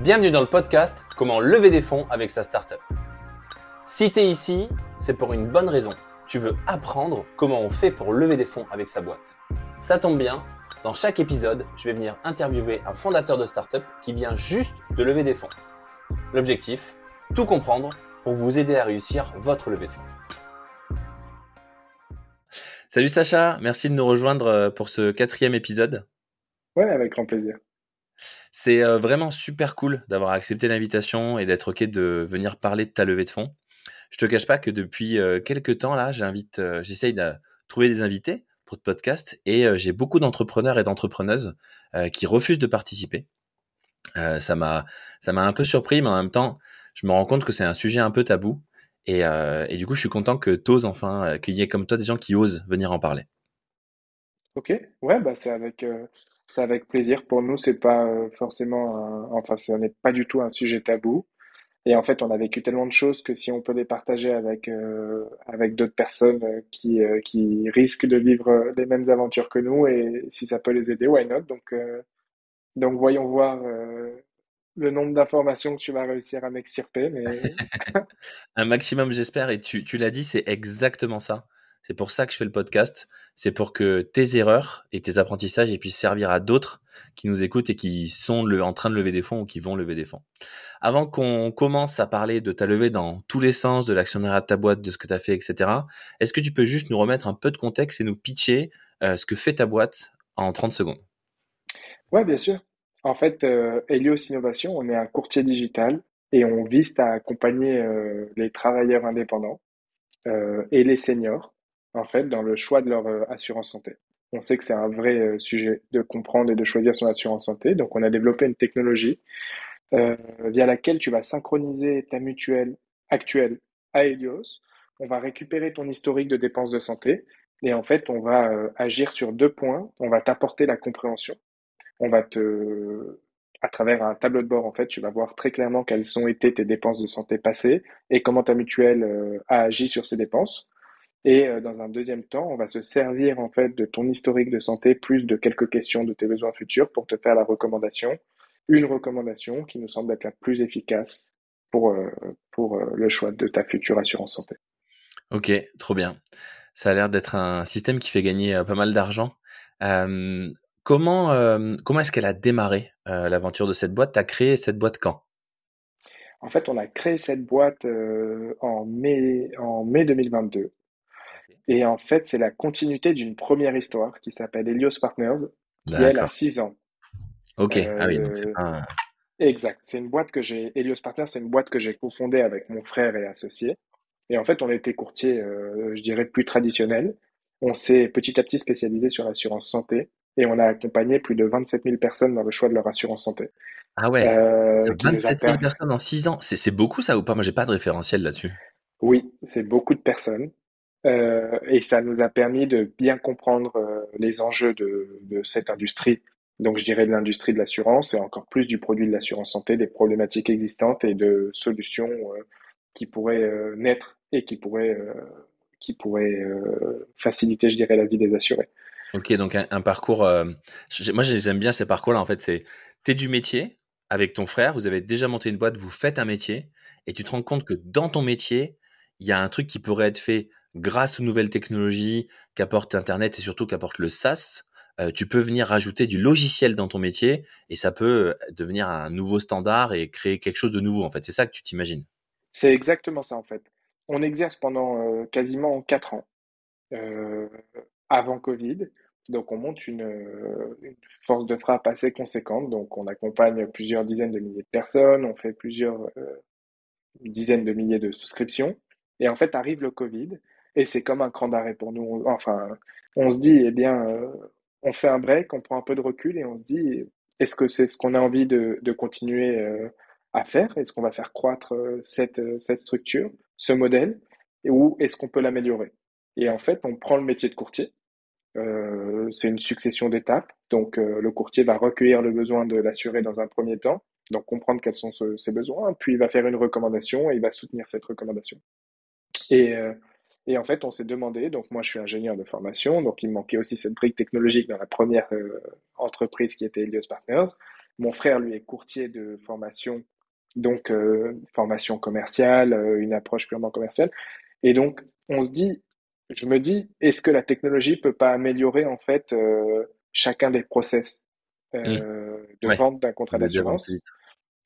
Bienvenue dans le podcast Comment lever des fonds avec sa startup. Si tu es ici, c'est pour une bonne raison. Tu veux apprendre comment on fait pour lever des fonds avec sa boîte. Ça tombe bien, dans chaque épisode, je vais venir interviewer un fondateur de startup qui vient juste de lever des fonds. L'objectif, tout comprendre pour vous aider à réussir votre levée de fonds. Salut Sacha, merci de nous rejoindre euh, pour ce quatrième épisode. Ouais, avec grand plaisir. C'est vraiment super cool d'avoir accepté l'invitation et d'être OK de venir parler de ta levée de fonds. Je te cache pas que depuis quelques temps, là, j'invite, j'essaye de trouver des invités pour ce podcast et j'ai beaucoup d'entrepreneurs et d'entrepreneuses qui refusent de participer. ça m'a, ça m'a un peu surpris, mais en même temps, je me rends compte que c'est un sujet un peu tabou. Et, et du coup, je suis content que tu oses enfin, qu'il y ait comme toi des gens qui osent venir en parler. Ok, ouais, bah c'est avec, c'est avec plaisir. Pour nous, c'est pas euh, forcément, enfin, ce n'est pas du tout un sujet tabou. Et en fait, on a vécu tellement de choses que si on peut les partager avec euh, avec d'autres personnes euh, qui qui risquent de vivre les mêmes aventures que nous, et si ça peut les aider, why not? Donc donc voyons voir le nombre d'informations que tu vas réussir à m'extirper. Mais... Un maximum, j'espère. Et tu, tu l'as dit, c'est exactement ça. C'est pour ça que je fais le podcast. C'est pour que tes erreurs et tes apprentissages puissent servir à d'autres qui nous écoutent et qui sont en train de lever des fonds ou qui vont lever des fonds. Avant qu'on commence à parler de ta levée dans tous les sens, de l'actionnariat de ta boîte, de ce que tu as fait, etc., est-ce que tu peux juste nous remettre un peu de contexte et nous pitcher euh, ce que fait ta boîte en 30 secondes? Oui, bien sûr. En fait, euh, Helios Innovation, on est un courtier digital et on vise à accompagner euh, les travailleurs indépendants et les seniors en fait, dans le choix de leur euh, assurance santé. On sait que c'est un vrai euh, sujet de comprendre et de choisir son assurance santé. Donc, on a développé une technologie euh, via laquelle tu vas synchroniser ta mutuelle actuelle à Helios. On va récupérer ton historique de dépenses de santé et en fait, on va agir sur deux points. On va t'apporter la compréhension. On va te, à travers un tableau de bord, en fait, tu vas voir très clairement quelles ont été tes dépenses de santé passées et comment ta mutuelle a agi sur ces dépenses. Et euh, dans un deuxième temps, on va se servir en fait de ton historique de santé plus de quelques questions de tes besoins futurs pour te faire la recommandation. Une recommandation qui nous semble être la plus efficace pour, euh, pour euh, le choix de ta future assurance santé. Ok, trop bien. Ça a l'air d'être un système qui fait gagner pas mal d'argent. comment comment est-ce qu'elle a démarré l'aventure de cette boîte? Tu as créé cette boîte quand? En fait, on a créé cette boîte en mai, en mai 2022. Et en fait, c'est la continuité d'une première histoire qui s'appelle Helios Partners, qui elle a 6 ans. Ok, ah oui, donc c'est euh, pas... Exact. C'est une boîte que j'ai, Helios Partners, c'est une boîte que j'ai cofondée avec mon frère et associé. Et en fait, on était courtier, euh, je dirais, plus traditionnel. On s'est petit à petit spécialisé sur l'assurance santé et on a accompagné plus de 27 000 personnes dans le choix de leur assurance santé. Ah ouais, euh, 27 000 personnes en 6 ans, c'est beaucoup ça ou pas? Moi, j'ai pas de référentiel là-dessus. Oui, c'est beaucoup de personnes. Euh, et ça nous a permis de bien comprendre euh, les enjeux de, cette industrie. Donc, je dirais de l'industrie de l'assurance et encore plus du produit de l'assurance santé, des problématiques existantes et de solutions euh, qui pourraient naître et qui pourraient, qui pourraient faciliter, je dirais, la vie des assurés. Ok, donc un, parcours. moi, j'aime bien ces parcours-là. En fait, c'est t'es du métier avec ton frère. Vous avez déjà monté une boîte, vous faites un métier, et tu te rends compte que dans ton métier, il y a un truc qui pourrait être fait grâce aux nouvelles technologies qu'apporte Internet et surtout qu'apporte le SaaS, euh, tu peux venir rajouter du logiciel dans ton métier et ça peut euh, devenir un nouveau standard et créer quelque chose de nouveau. En fait, c'est ça que tu t'imagines. C'est exactement ça en fait. On exerce pendant euh, quasiment quatre ans avant Covid. Donc on monte une, force de frappe assez conséquente. Donc on accompagne plusieurs dizaines de milliers de personnes, on fait plusieurs dizaines de milliers de souscriptions. Et en fait arrive le Covid et c'est comme un cran d'arrêt pour nous. Enfin, on se dit, eh bien, euh, on fait un break, on prend un peu de recul et on se dit, est-ce que c'est ce qu'on a envie de, de continuer euh, à faire? Est-ce qu'on va faire croître euh, cette, cette structure, ce modèle, ou est-ce qu'on peut l'améliorer? Et en fait, on prend le métier de courtier. c'est une succession d'étapes. Donc, le courtier va recueillir le besoin de l'assurer dans un premier temps, donc comprendre quels sont ses besoins, puis il va faire une recommandation et il va soutenir cette recommandation. Et et en fait, on s'est demandé, donc moi je suis ingénieur de formation, donc il me manquait aussi cette brique technologique dans la première euh, entreprise qui était Helios Partners. Mon frère, lui, est courtier de formation, donc euh, formation commerciale, euh, une approche purement commerciale. Et donc, on se dit, je me dis, est-ce que la technologie peut pas améliorer en fait chacun des process Mmh. de Ouais, vente d'un contrat d'assurance?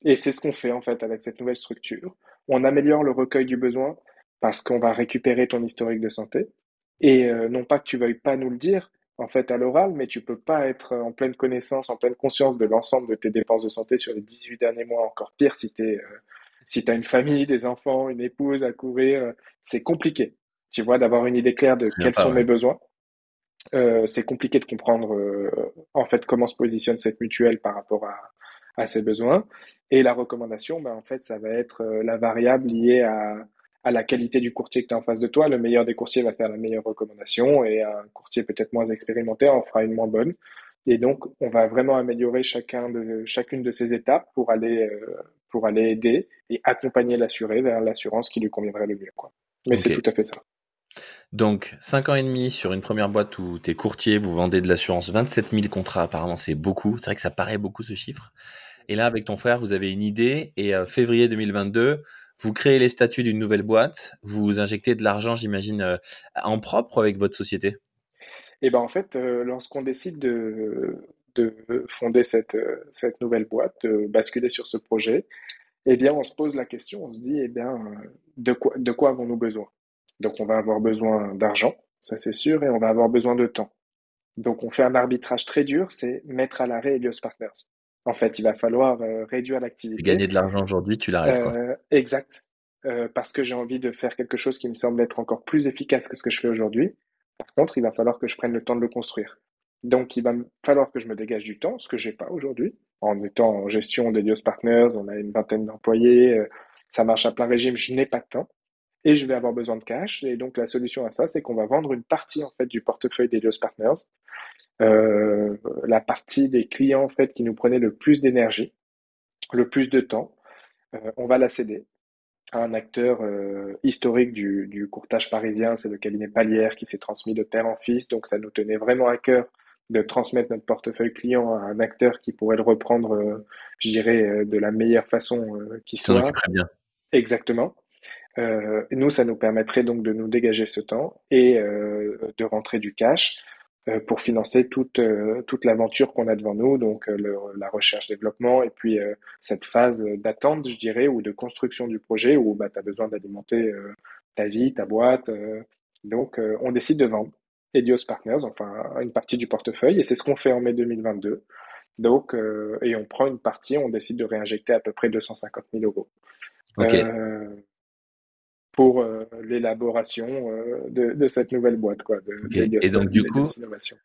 Et c'est ce qu'on fait en fait avec cette nouvelle structure. On améliore le recueil du besoin parce qu'on va récupérer ton historique de santé. Et euh, non pas que tu veuilles pas nous le dire en fait à l'oral, mais tu peux pas être en pleine connaissance, en pleine conscience de l'ensemble de tes dépenses de santé sur les 18 derniers mois. Encore pire si tu euh, si as une famille, des enfants, une épouse à couvrir. euh, c'est compliqué, tu vois, d'avoir une idée claire de quels pas, sont ouais. mes besoins. Euh, c'est compliqué de comprendre euh, en fait comment se positionne cette mutuelle par rapport à, à ses besoins. Et la recommandation, ben, en fait, ça va être euh, la variable liée à, à la qualité du courtier que tu as en face de toi. Le meilleur des courtiers va faire la meilleure recommandation et un courtier peut-être moins expérimenté en fera une moins bonne. Et donc, on va vraiment améliorer chacun de, chacune de ces étapes pour aller, euh, pour aller aider et accompagner l'assuré vers l'assurance qui lui conviendrait le mieux, quoi. Mais c'est tout à fait ça. Donc, 5 ans et demi sur une première boîte où tu es courtier, vous vendez de l'assurance, 27 000 contrats, apparemment c'est beaucoup. C'est vrai que ça paraît beaucoup ce chiffre. Et là, avec ton frère, vous avez une idée et euh, février 2022, vous créez les statuts d'une nouvelle boîte, vous injectez de l'argent, j'imagine, euh, en propre avec votre société? Et ben en fait, euh, lorsqu'on décide de, de fonder cette, euh, cette nouvelle boîte, de basculer sur ce projet, eh bien, on se pose la question, on se dit, eh bien, de quoi, de quoi avons-nous besoin? Donc, on va avoir besoin d'argent, ça c'est sûr, et on va avoir besoin de temps. Donc, on fait un arbitrage très dur, c'est mettre à l'arrêt Helios Partners. En fait, il va falloir euh, réduire l'activité. gagner de l'argent aujourd'hui, tu l'arrêtes, quoi. Euh, exact. Euh, parce que j'ai envie de faire quelque chose qui me semble être encore plus efficace que ce que je fais aujourd'hui. Par contre, il va falloir que je prenne le temps de le construire. Donc, il va falloir que je me dégage du temps, ce que j'ai pas aujourd'hui. En étant en gestion d'Helios Partners, on a une vingtaine d'employés, ça marche à plein régime, je n'ai pas de temps et je vais avoir besoin de cash. Et donc, la solution à ça, c'est qu'on va vendre une partie, en fait, du portefeuille d'Helios Partners, euh, la partie des clients, en fait, qui nous prenaient le plus d'énergie, le plus de temps, euh, on va la céder à un acteur euh, historique du, du courtage parisien, c'est le cabinet Palière qui s'est transmis de père en fils, donc ça nous tenait vraiment à cœur de transmettre notre portefeuille client à un acteur qui pourrait le reprendre, je dirais, de la meilleure façon qui soit. occuperait bien. Exactement. Nous, ça nous permettrait donc de nous dégager ce temps et de rentrer du cash pour financer toute, euh, toute l'aventure qu'on a devant nous, donc euh, le, la recherche-développement et puis euh, cette phase d'attente, je dirais, ou de construction du projet où bah, tu as besoin d'alimenter euh, ta vie, ta boîte. euh. donc, euh, on décide de vendre Helios Partners, enfin une partie du portefeuille, et c'est ce qu'on fait en mai 2022. Donc, euh, et on prend une partie, on décide de réinjecter à peu près 250 000 euros. Ok. Euh, pour euh, l'élaboration euh, de, de cette nouvelle boîte, quoi, de, de Et donc, du coup, Innovation.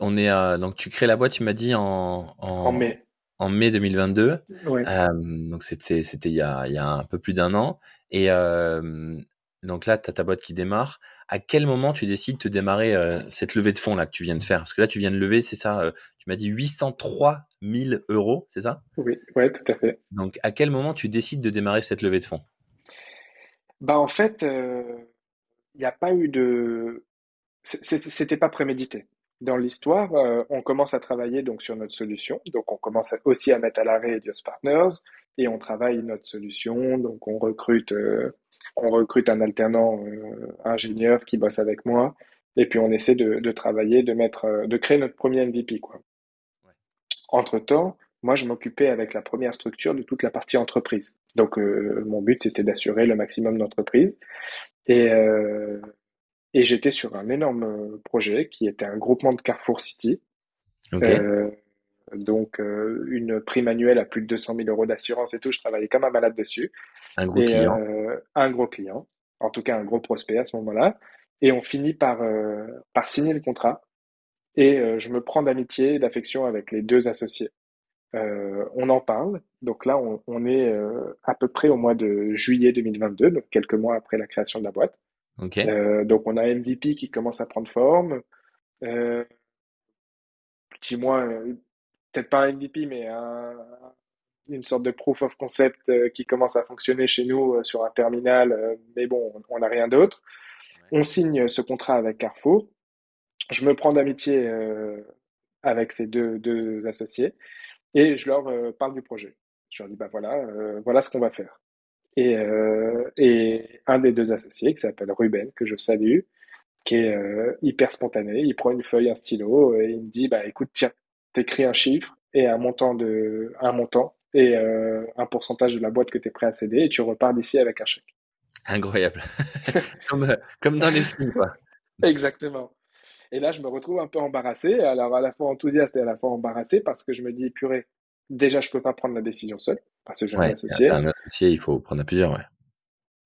on est à, donc tu crées la boîte, tu m'as dit en, En en, mai, en mai 2022. ouais. Euh, donc c'était il y a, il y a un peu plus d'un an. Et donc là, tu as ta boîte qui démarre. À quel moment tu décides de démarrer cette levée de fonds là que tu viens de faire? Parce que là, tu viens de lever, c'est ça Tu m'as dit 803 000 euros, c'est ça? Oui, ouais, tout à fait. Donc à quel moment tu décides de démarrer cette levée de fonds? Bah, en fait, euh, il n'y a pas eu de... C'était c'était pas prémédité. Dans l'histoire, euh, on commence à travailler donc sur notre solution. Donc, on commence à- aussi à mettre à l'arrêt Helios Partners et on travaille notre solution. Donc, on recrute, euh, on recrute un alternant ingénieur qui bosse avec moi. Et puis, on essaie de, de travailler, de mettre, de créer notre premier MVP, quoi. Ouais. Entre-temps, moi, je m'occupais avec la première structure de toute la partie entreprise. Donc, euh, mon but, c'était d'assurer le maximum d'entreprises. Et, euh, et j'étais sur un énorme euh, projet qui était un groupement de Carrefour City. Ok. Euh, donc, euh, une prime annuelle à plus de 200 000 euros d'assurance et tout. Je travaillais comme un malade dessus. Un gros Et client. euh, un gros client, en tout cas un gros prospect à ce moment-là. Et on finit par, euh, par signer le contrat. Et euh, je me prends d'amitié et d'affection avec les deux associés. Euh, on en parle. Donc là, on, on est euh, à peu près au mois de juillet 2022, donc quelques mois après la création de la boîte. Euh, donc on a MVP qui commence à prendre forme. Petit moins, euh, peut-être pas un MVP, mais un- une sorte de proof of concept qui commence à fonctionner chez nous sur un terminal. mais bon, on n'a rien d'autre. On signe ce contrat avec Carrefour. Je me prends d'amitié avec ces deux, deux associés. Et je leur parle du projet. Je leur dis, bah voilà, voilà ce qu'on va faire. Et, et un des deux associés, qui s'appelle Ruben, que je salue, qui est hyper spontané, il prend une feuille, un stylo, et il me dit, bah écoute, tiens, t'écris un chiffre et un montant de un montant et un pourcentage de la boîte que tu es prêt à céder et tu repars d'ici avec un chèque. Incroyable. comme, comme dans les films, quoi. Exactement. Et là, je me retrouve un peu embarrassé, alors à la fois enthousiaste et à la fois embarrassé parce que je me dis, purée, déjà, je peux pas prendre la décision seul parce que j'ai un associé. Un associé, il faut prendre à plusieurs, ouais.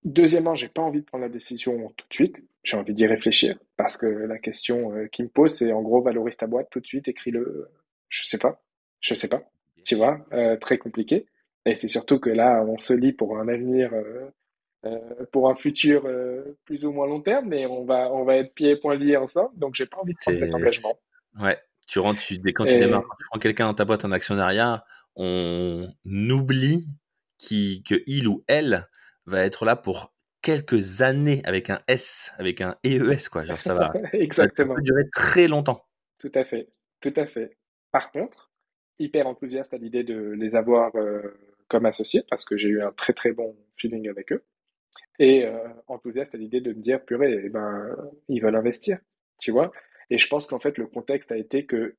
Deuxièmement, j'ai pas envie de prendre la décision tout de suite. J'ai envie d'y réfléchir parce que la question euh, qui me pose, c'est en gros, valorise ta boîte tout de suite, écris-le. Je sais pas. Je sais pas. Tu vois, euh, très compliqué. Et c'est surtout que là, on se lit pour un avenir euh, pour un futur euh, plus ou moins long terme, mais on va, on va être pieds et poings liés ensemble, donc j'ai pas envie de prendre cet engagement. Ouais, tu rentres, tu, quand tu démarres, tu prends quelqu'un dans ta boîte en actionnariat, on oublie qui, que il ou elle va être là pour quelques années avec un S, avec un EES, quoi. Genre, ça va, Exactement. Ça durer très longtemps. Tout à fait, tout à fait. Par contre, hyper enthousiaste à l'idée de les avoir euh, comme associés parce que j'ai eu un très très bon feeling avec eux et euh, enthousiaste à l'idée de me dire, purée, eh ben, ils veulent investir, tu vois. Et je pense qu'en fait, le contexte a été que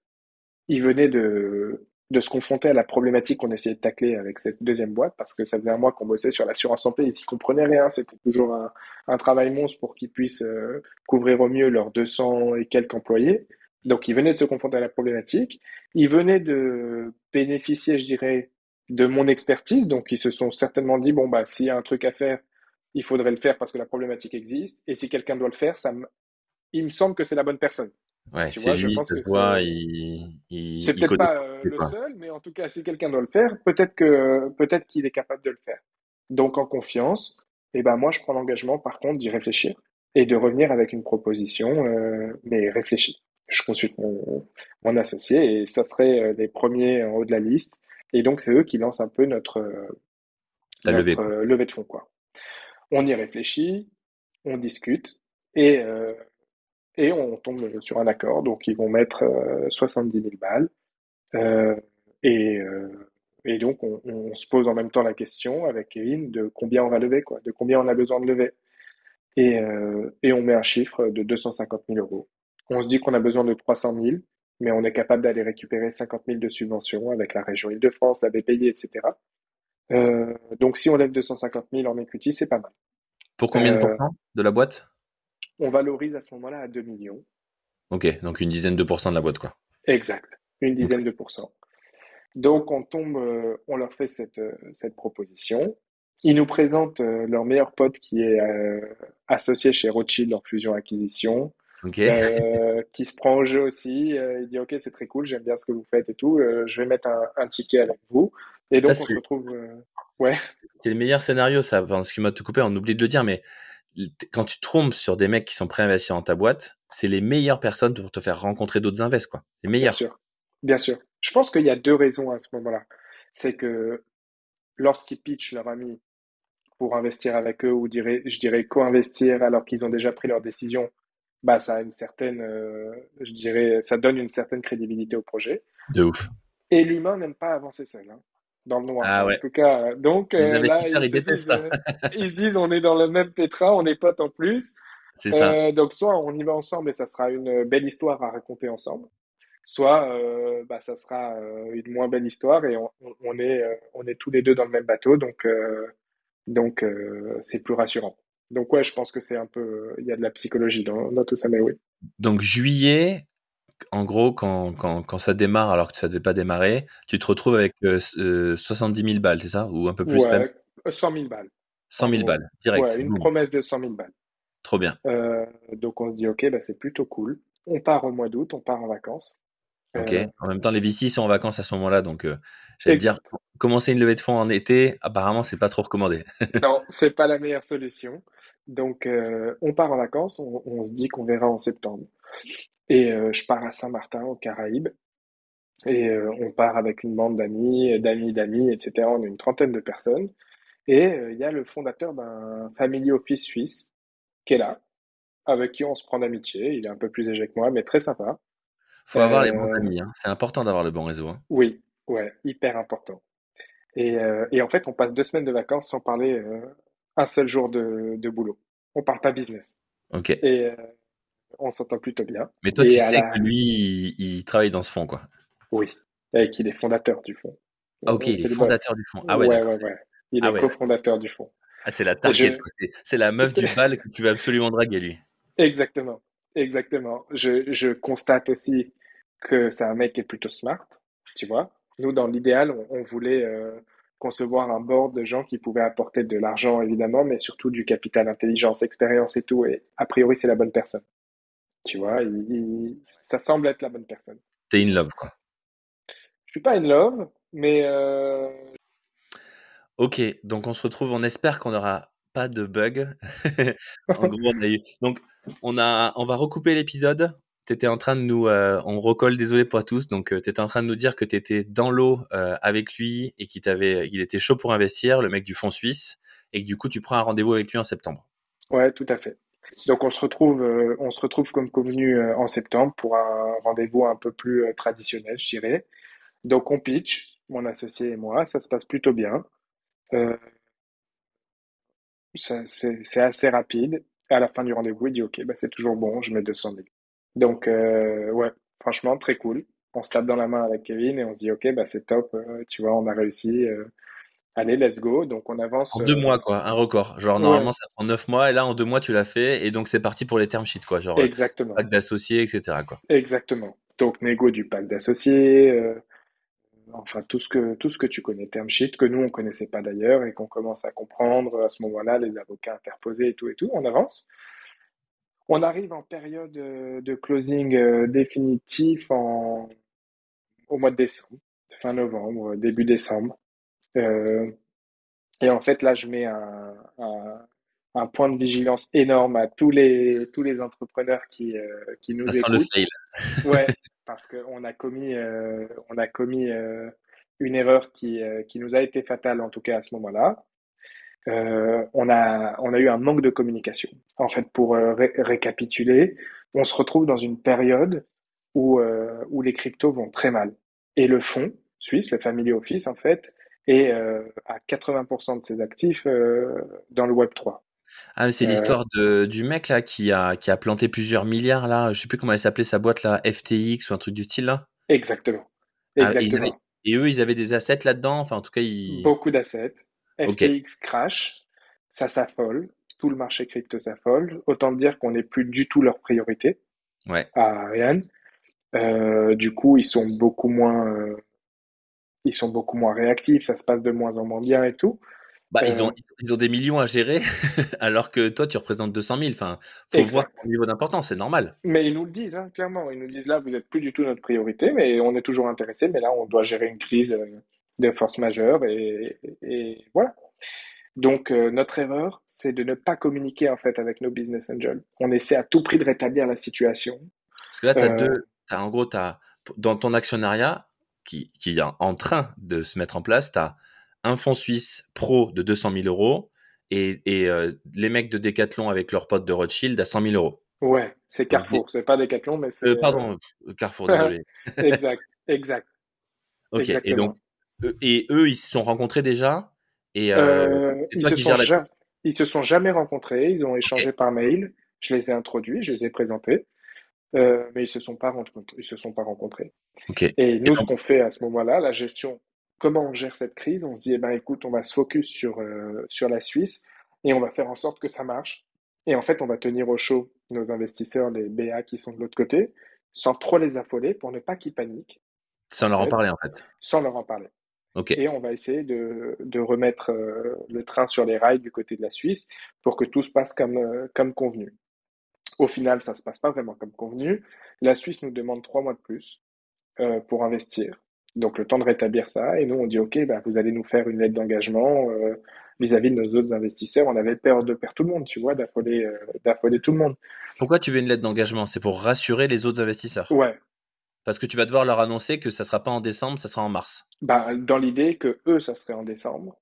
ils venaient de, de se confronter à la problématique qu'on essayait de tacler avec cette deuxième boîte, parce que ça faisait un mois qu'on bossait sur l'assurance santé, ils s'y comprenaient rien, c'était toujours un, un, travail monstre pour qu'ils puissent euh, couvrir au mieux leurs 200 et quelques employés. Donc, ils venaient de se confronter à la problématique, ils venaient de bénéficier, je dirais, de mon expertise, donc ils se sont certainement dit, bon, bah, s'il y a un truc à faire, il faudrait le faire parce que la problématique existe. Et si quelqu'un doit le faire, ça me... il me semble que c'est la bonne personne. Ouais, c'est je pense que toi, il, il, c'est peut-être pas euh, le seul, mais en tout cas, si quelqu'un doit le faire, peut-être que peut-être qu'il est capable de le faire. Donc, en confiance, et eh ben moi, je prends l'engagement, par contre, d'y réfléchir et de revenir avec une proposition, euh, mais réfléchie. Je consulte mon, mon, associé et ça serait euh, les premiers en haut de la liste. Et donc, c'est eux qui lancent un peu notre, notre levée. levée de fonds, quoi on y réfléchit, on discute et, euh, et on tombe sur un accord. Donc, ils vont mettre 70 euh, 000 balles. Euh, et, donc, on, se pose en même temps la question avec Kevin de combien on va lever, quoi, de combien on a besoin de lever. Et, et on met un chiffre de 250 000 euros. On se dit qu'on a besoin de 300 000, mais on est capable d'aller récupérer 50 000 de subventions avec la région Île-de-France, la BPI, etc. Euh, donc si on lève 250 000 en equity, c'est pas mal. Pour combien de euh, pourcents de la boîte? On valorise à ce moment-là à 2 millions. Ok, donc une dizaine de pourcents de la boîte, quoi. Exact, une dizaine de pourcents. Donc on tombe, euh, on leur fait cette, cette proposition. Ils nous présentent leur meilleur pote qui est associé chez Rothschild en fusion-acquisition. qui se prend au jeu aussi. il dit ok c'est très cool, j'aime bien ce que vous faites et tout. je vais mettre un, un, ticket avec vous. Et donc, on se retrouve. Euh, ouais. C'est le meilleur scénario, ça. Parce que m'a tout coupé, on oublie de le dire, mais quand tu trompes sur des mecs qui sont prêts à investir dans ta boîte, c'est les meilleures personnes pour te faire rencontrer d'autres invests, quoi. Les meilleurs. Bien sûr. Bien sûr. Je pense qu'il y a deux raisons à ce moment-là. C'est que lorsqu'ils pitchent leur ami pour investir avec eux, ou dirais, je dirais co-investir alors qu'ils ont déjà pris leur décision, bah, ça a une certaine, euh, je dirais, ça donne une certaine crédibilité au projet. De ouf. Et l'humain n'aime pas avancer seul. Hein dans le noir. Ah en tout cas, donc euh, là, ils, se disent, euh, ils, se disent, on est dans le même pétrin, on est potes en plus. Ça. Euh, donc soit on y va ensemble et ça sera une belle histoire à raconter ensemble, soit bah, ça sera une moins belle histoire et on, on, est on est tous les deux dans le même bateau, donc donc c'est plus rassurant. Donc ouais, je pense que c'est un peu il y a de la psychologie dans, dans tout ça, mais oui. Donc juillet, en gros, quand, quand, quand, ça démarre alors que ça ne devait pas démarrer, tu te retrouves avec 70 000 balles, c'est ça? Ou un peu plus ouais, 100 000 balles. 100 000 balles, direct. Ouais, une promesse de 100 000 balles. Trop bien. Euh, donc on se dit, ok, bah, c'est plutôt cool. On part au mois d'août, on part en vacances. Ok. Euh, en même temps, les VC sont en vacances à ce moment-là, donc euh, j'allais dire, commencer une levée de fonds en été, apparemment, c'est pas trop recommandé. non, c'est pas la meilleure solution. Donc, on part en vacances, on, on se dit qu'on verra en septembre. Et euh, je pars à Saint-Martin, aux Caraïbes. Et euh, on part avec une bande d'amis, d'amis, d'amis, etc. On est une trentaine de personnes. Et euh, il y a le fondateur d'un family office suisse qui est là, avec qui on se prend d'amitié. Il est un peu plus âgé que moi, mais très sympa. Faut avoir les bons amis, hein. c'est important d'avoir le bon réseau. Hein. Oui, Ouais, hyper important. Et, euh, et en fait, on passe deux semaines de vacances sans parler euh, un seul jour de, de boulot. On parle pas business. Ok. Et euh, on s'entend plutôt bien. Mais toi, tu Et sais que lui, il, il travaille dans ce fond, quoi. Oui, et qu'il est fondateur du fonds. Ah, ok, il est fondateur boss. du fond. Ah ouais, Ouais, d'accord. ouais, ouais. Il Ah est ouais. cofondateur du fonds. Ah, c'est la je... target. C'est la meuf du bal que tu veux absolument draguer, lui. Exactement, exactement. Je, je constate aussi que c'est un mec qui est plutôt smart, tu vois. Nous, dans l'idéal, on, on voulait euh, concevoir un board de gens qui pouvaient apporter de l'argent, évidemment, mais surtout du capital intelligence, expérience et tout. Et a priori, c'est la bonne personne. Tu vois, il- il- ça semble être la bonne personne. T'es in love, quoi. Je suis pas in love, mais euh, Ok, donc on se retrouve, on espère qu'on n'aura pas de bug. En gros, on a eu... Donc, on, a... on va recouper l'épisode. Tu étais en train de nous... euh, on recolle, désolé pour tous. Donc, tu étais en train de nous dire que tu étais dans l'eau euh, avec lui et qu'il t'avait... il était chaud pour investir, le mec du fonds suisse, et que du coup, tu prends un rendez-vous avec lui en septembre. ouais, tout à fait. Donc on se retrouve, euh, on se retrouve comme convenu euh, en septembre pour un rendez-vous un peu plus euh, traditionnel, je dirais. Donc on pitch, mon associé et moi, ça se passe plutôt bien. Euh, c'est assez rapide. À la fin du rendez-vous, il dit OK, bah c'est toujours bon, je mets 200 000. Donc ouais, franchement très cool. On se tape dans la main avec Kevin et on se dit OK, bah c'est top, tu vois, on a réussi. Allez, let's go. Donc on avance. En deux euh, mois, quoi, un record. Genre, ouais, normalement, ça prend neuf mois, et là, en deux mois, tu l'as fait, et donc c'est parti pour les term sheets, quoi. Genre, euh, exactement, pack d'associés, etc., quoi. exactement. Donc négo du pacte d'associés. euh, Enfin, tout ce que, tout ce que tu connais, term sheet, que nous, on connaissait pas d'ailleurs et qu'on commence à comprendre à ce moment-là, les avocats interposés et tout et tout, on avance. On arrive en période de closing définitif en, au mois de décembre, fin novembre, début décembre. Euh, et en fait, là, je mets un, un, un point de vigilance énorme à tous les, tous les entrepreneurs qui, euh, qui Ça nous sent le écoutent. fail. Ouais, parce qu'on a commis, euh, on a commis une erreur qui, qui nous a été fatale, en tout cas à ce moment-là. On a, on a eu un manque de communication. En fait, pour ré- récapituler, on se retrouve dans une période où, où les cryptos vont très mal. Et le fonds suisse, le Family Office, en fait, est euh, à 80% de ses actifs euh, dans le Web3. Ah, mais c'est Euh, l'histoire de, du mec, là, qui a, qui a planté plusieurs milliards, là. Je sais plus comment elle s'appelait, sa boîte, là, FTX ou un truc du style, là. exactement, Ah, et, avaient, exactement. et eux, ils avaient des assets là-dedans. Enfin, en tout cas, ils. Beaucoup d'assets. FTX crash, ça s'affole, tout le marché crypto s'affole. Autant dire qu'on n'est plus du tout leur priorité Ouais. à Ariane. Euh, du coup, ils sont beaucoup moins, euh, ils sont beaucoup moins réactifs, ça se passe de moins en moins bien et tout. Bah, ils Euh, ont, ils ont des millions à gérer, alors que toi, tu représentes 200 000. Enfin, faut voir ton niveau d'importance, c'est normal. Mais ils nous le disent, hein, clairement. Ils nous disent là, vous êtes plus du tout notre priorité, mais on est toujours intéressé. Mais là, on doit gérer une crise euh, de force majeure et, et voilà. Donc, euh, notre erreur, c'est de ne pas communiquer en fait avec nos business angels. On essaie à tout prix de rétablir la situation. Parce que là, tu as Euh, deux. T'as, en gros, t'as, dans ton actionnariat, qui, qui est en train de se mettre en place, tu as un fonds suisse pro de 200 000 euros et, et euh, les mecs de Decathlon avec leurs potes de Rothschild à 100 000 euros. ouais, c'est Carrefour, c'est pas Decathlon, mais c'est euh, pardon, euh, Carrefour, désolé. exact, exact, Ok, et donc, et eux, ils se sont rencontrés déjà et euh, ils se sont gères la. ja- ils se sont jamais rencontrés, ils ont échangé par mail. Je les ai introduits, je les ai présentés, mais ils se sont pas rencontrés. Ils se sont pas rencontrés. Et Et nous, ce qu'on fait à ce moment-là, la gestion, comment on gère cette crise? On se dit, eh ben, écoute, on va se focus sur, euh, sur la Suisse et on va faire en sorte que ça marche. Et en fait, on va tenir au chaud nos investisseurs, les BA qui sont de l'autre côté, sans trop les affoler pour ne pas qu'ils paniquent, sans en leur en parler, en fait. sans leur en parler. Ok. Et on va essayer de, de remettre euh, le train sur les rails du côté de la Suisse pour que tout se passe comme, euh, comme convenu. Au final, ça se passe pas vraiment comme convenu. La Suisse nous demande trois mois de plus euh, pour investir. Donc le temps de rétablir ça. Et nous, on dit, OK, bah, vous allez nous faire une lettre d'engagement euh, vis-à-vis de nos autres investisseurs. On avait peur de perdre tout le monde, tu vois, d'affoler euh, d'affoler tout le monde. Pourquoi tu veux une lettre d'engagement? C'est pour rassurer les autres investisseurs? Ouais, Parce que tu vas devoir leur annoncer que ça sera pas en décembre, ça sera en mars. bah, dans l'idée que eux, ça serait en décembre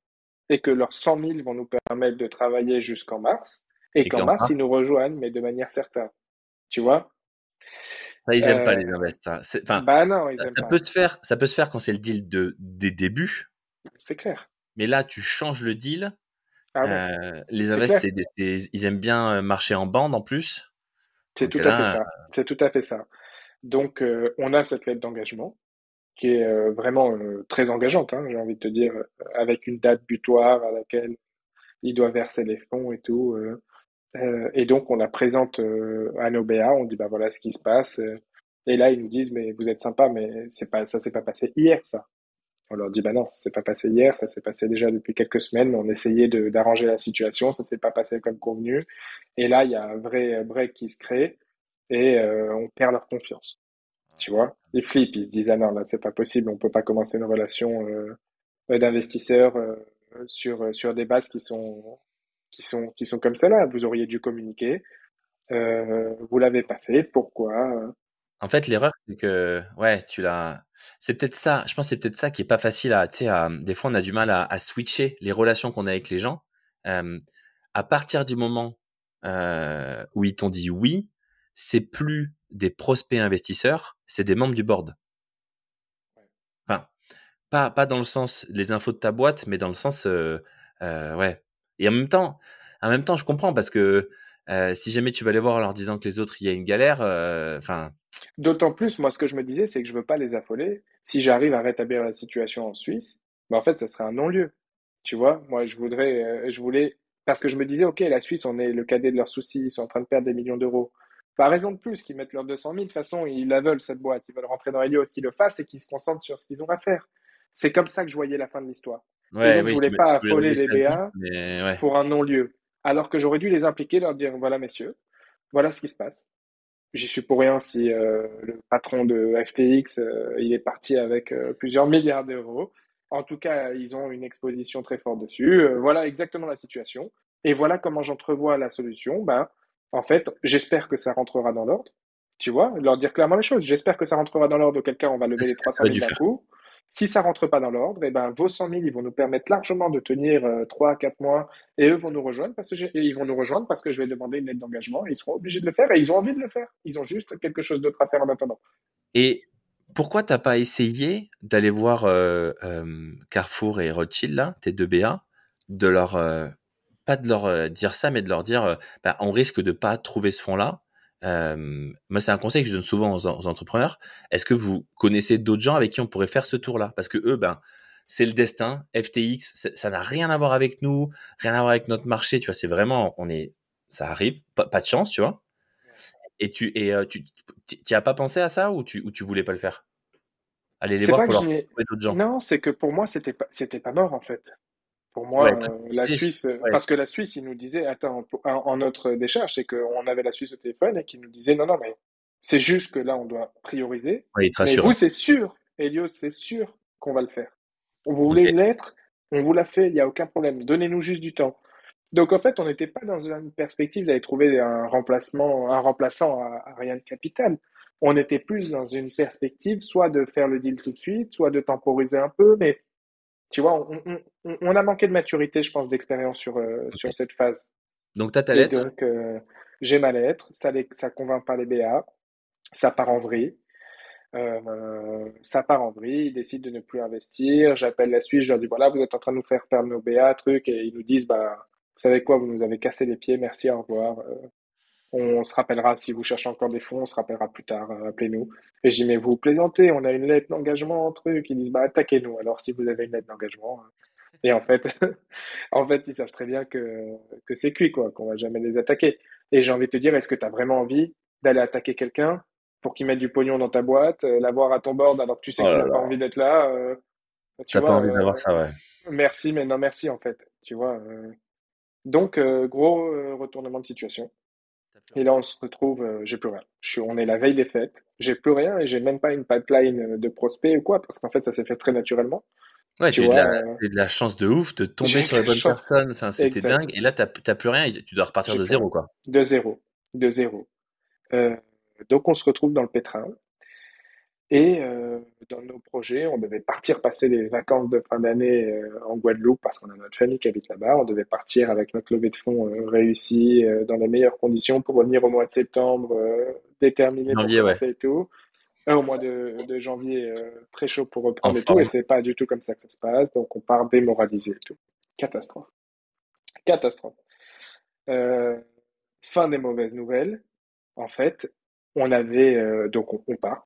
et que leurs 100 000 vont nous permettre de travailler jusqu'en mars et qu'en mars, ils nous rejoignent, mais de manière certaine. Tu vois? Ça, ils aiment pas les investisseurs. Enfin, bah non, ils ça, pas. peut se faire, ça peut se faire quand c'est le deal de, des débuts. C'est clair. Mais là, tu changes le deal. Ah. Euh, les c'est- ils aiment bien euh, marcher en bande en plus. C'est tout à fait ça. C'est tout à fait ça. Donc, euh, on a cette lettre d'engagement qui est euh, vraiment euh, très engageante, hein, j'ai envie de te dire, euh, avec une date butoir à laquelle il doit verser les fonds et tout. euh. Euh, et donc, on la présente euh, à nos BA, on dit, bah voilà ce qui se passe. euh. Et là, ils nous disent, mais vous êtes sympa, mais c'est pas, ça s'est pas passé hier, ça. On leur dit, bah non, ça s'est pas passé hier, ça s'est passé déjà depuis quelques semaines. On essayait d'arranger la situation, ça s'est pas passé comme convenu. Et là, il y a un vrai break qui se crée et on perd leur confiance. Tu vois, ils flippent, ils se disent, ah non, là, c'est pas possible, on peut pas commencer une relation d'investisseurs euh, sur, sur des bases qui sont, qui sont, qui sont comme celle-là. Vous auriez dû communiquer, euh, vous l'avez pas fait, pourquoi? En fait, l'erreur, c'est que, ouais, tu l'as. C'est peut-être ça. Je pense que c'est peut-être ça qui est pas facile à, tu des fois, on a du mal à, switcher les relations qu'on a avec les gens. Euh, à partir du moment euh, où ils t'ont dit oui, c'est plus des prospects investisseurs, c'est des membres du board. Enfin, pas, pas dans le sens les infos de ta boîte, mais dans le sens, euh, ouais. Et en même temps, en même temps, je comprends parce que si jamais tu vas les voir en leur disant que les autres, il y a une galère, enfin, D'autant plus, moi, ce que je me disais, c'est que je veux pas les affoler. Si j'arrive à rétablir la situation en Suisse, ben, en fait, ça serait un non-lieu. Tu vois, moi, je voudrais, je voulais, parce que je me disais, OK, la Suisse, on est le cadet de leurs soucis, ils sont en train de perdre des millions d'euros. Pas raison de plus qu'ils mettent leurs 200 000. De toute façon, ils la veulent, cette boîte. Ils veulent rentrer dans Helios, qu'ils le fassent et qu'ils se concentrent sur ce qu'ils ont à faire. C'est comme ça que je voyais la fin de l'histoire. Et ouais, donc, je voulais pas affoler les BA ouais. pour un non-lieu. Alors que j'aurais dû les impliquer, leur dire, voilà, messieurs, voilà ce qui se passe. J'y suis pour rien si euh, le patron de FTX, euh, il est parti avec euh, plusieurs milliards d'euros. En tout cas, ils ont une exposition très forte dessus. Voilà exactement la situation. Et voilà comment j'entrevois la solution. Ben, en fait, j'espère que ça rentrera dans l'ordre. Tu vois, leur dire clairement les choses. J'espère que ça rentrera dans l'ordre, auquel cas on va lever les ce que 300 tu aurais 000 dû d'un coup. Si ça rentre pas dans l'ordre, eh ben, vos 100 000, ils vont nous permettre largement de tenir euh, 3 à 4 mois et eux vont nous rejoindre parce que et ils vont nous rejoindre parce que je vais demander une lettre d'engagement et ils seront obligés de le faire et ils ont envie de le faire. Ils ont juste quelque chose d'autre à faire en attendant. Et pourquoi t'as pas essayé d'aller voir euh, euh, Carrefour et Rothschild, là, tes deux BA, de leur, euh, pas de leur euh, dire ça, mais de leur dire, euh, bah, on risque de pas trouver ce fonds-là? Euh, moi, c'est un conseil que je donne souvent aux, aux entrepreneurs. Est-ce que vous connaissez d'autres gens avec qui on pourrait faire ce tour-là? Parce que eux, ben, c'est le destin. FTX, ça n'a rien à voir avec nous, rien à voir avec notre marché. Tu vois, c'est vraiment, on est, ça arrive, pas, pas de chance, tu vois. Et tu, et euh, tu, as pas pensé à ça ou tu, ou tu voulais pas le faire? Aller les voir pour que leur je n'ai. trouver d'autres gens. Non, c'est que pour moi, c'était pas, c'était pas mort en fait. Pour moi, Ouais, euh, la Suisse, ouais. parce que la Suisse, ils nous disaient, attends, en, en notre décharge, c'est qu'on avait la Suisse au téléphone et qu'ils nous disaient, non, non, mais c'est juste que là, on doit prioriser. Te Mais vous, c'est sûr, Helios, c'est sûr qu'on va le faire. Vous voulez une lettre, on vous l'a fait, il n'y a aucun problème. Donnez-nous juste du temps. Donc en fait, on n'était pas dans une perspective d'aller trouver un remplacement, un remplaçant à, à rien de capital. On était plus dans une perspective soit de faire le deal tout de suite, soit de temporiser un peu, mais tu vois, on, on- on- on a manqué de maturité, je pense, d'expérience sur, euh, sur cette phase. Donc, t'as ta Et lettre. donc, euh, j'ai ma lettre, ça ne ça convainc pas les BA, ça part en vrille. Euh, ça part en vrille, ils décident de ne plus investir. J'appelle la Suisse, je leur dis voilà, vous êtes en train de nous faire perdre nos BA, truc, et ils nous disent bah, vous savez quoi, vous nous avez cassé les pieds, merci, au revoir. Euh, on se rappellera si vous cherchez encore des fonds, on se rappellera plus tard, euh, appelez-nous. Et je dis mais vous plaisantez, on a une lettre d'engagement, truc. Ils disent bah attaquez-nous alors si vous avez une lettre d'engagement. hein. Et en fait, en fait, ils savent très bien que, que c'est cuit, quoi, qu'on va jamais les attaquer. Et j'ai envie de te dire, est-ce que tu as vraiment envie d'aller attaquer quelqu'un pour qu'il mette du pognon dans ta boîte, euh, l'avoir à ton board alors que tu sais Oh qu'il n'a pas envie d'être là euh, Tu T'as pas envie euh, d'avoir ça, ouais. merci, mais non merci en fait. Tu vois. euh. Donc, euh, gros euh, retournement de situation. Et là, on se retrouve, euh, j'ai plus rien. Je suis, on est la veille des fêtes, j'ai plus rien et j'ai même pas une pipeline euh, de prospects ou quoi, parce qu'en fait, ça s'est fait très naturellement. Ouais, Tu tu as eu de la, euh, t'as eu de la chance de ouf de tomber sur la bonnes chance. personnes. Enfin, c'était dingue. Et là, t'as t'as plus rien. et Tu dois repartir de zéro, quoi. De zéro. De zéro. Euh, donc, on se retrouve dans le pétrin. Et euh, dans nos projets, on devait partir passer les vacances de fin d'année euh, en Guadeloupe parce qu'on a notre famille qui habite là-bas. On devait partir avec notre levée de fonds euh, réussie dans les meilleures conditions pour revenir au mois de septembre, déterminé pour ouais. et tout. Au mois de, de janvier, très chaud pour En reprendre et tout. Et forme. c'est pas du tout comme ça que ça se passe. Donc on part démoralisé et tout. Catastrophe. Catastrophe. Fin des mauvaises nouvelles. En fait, on avait donc on, on part.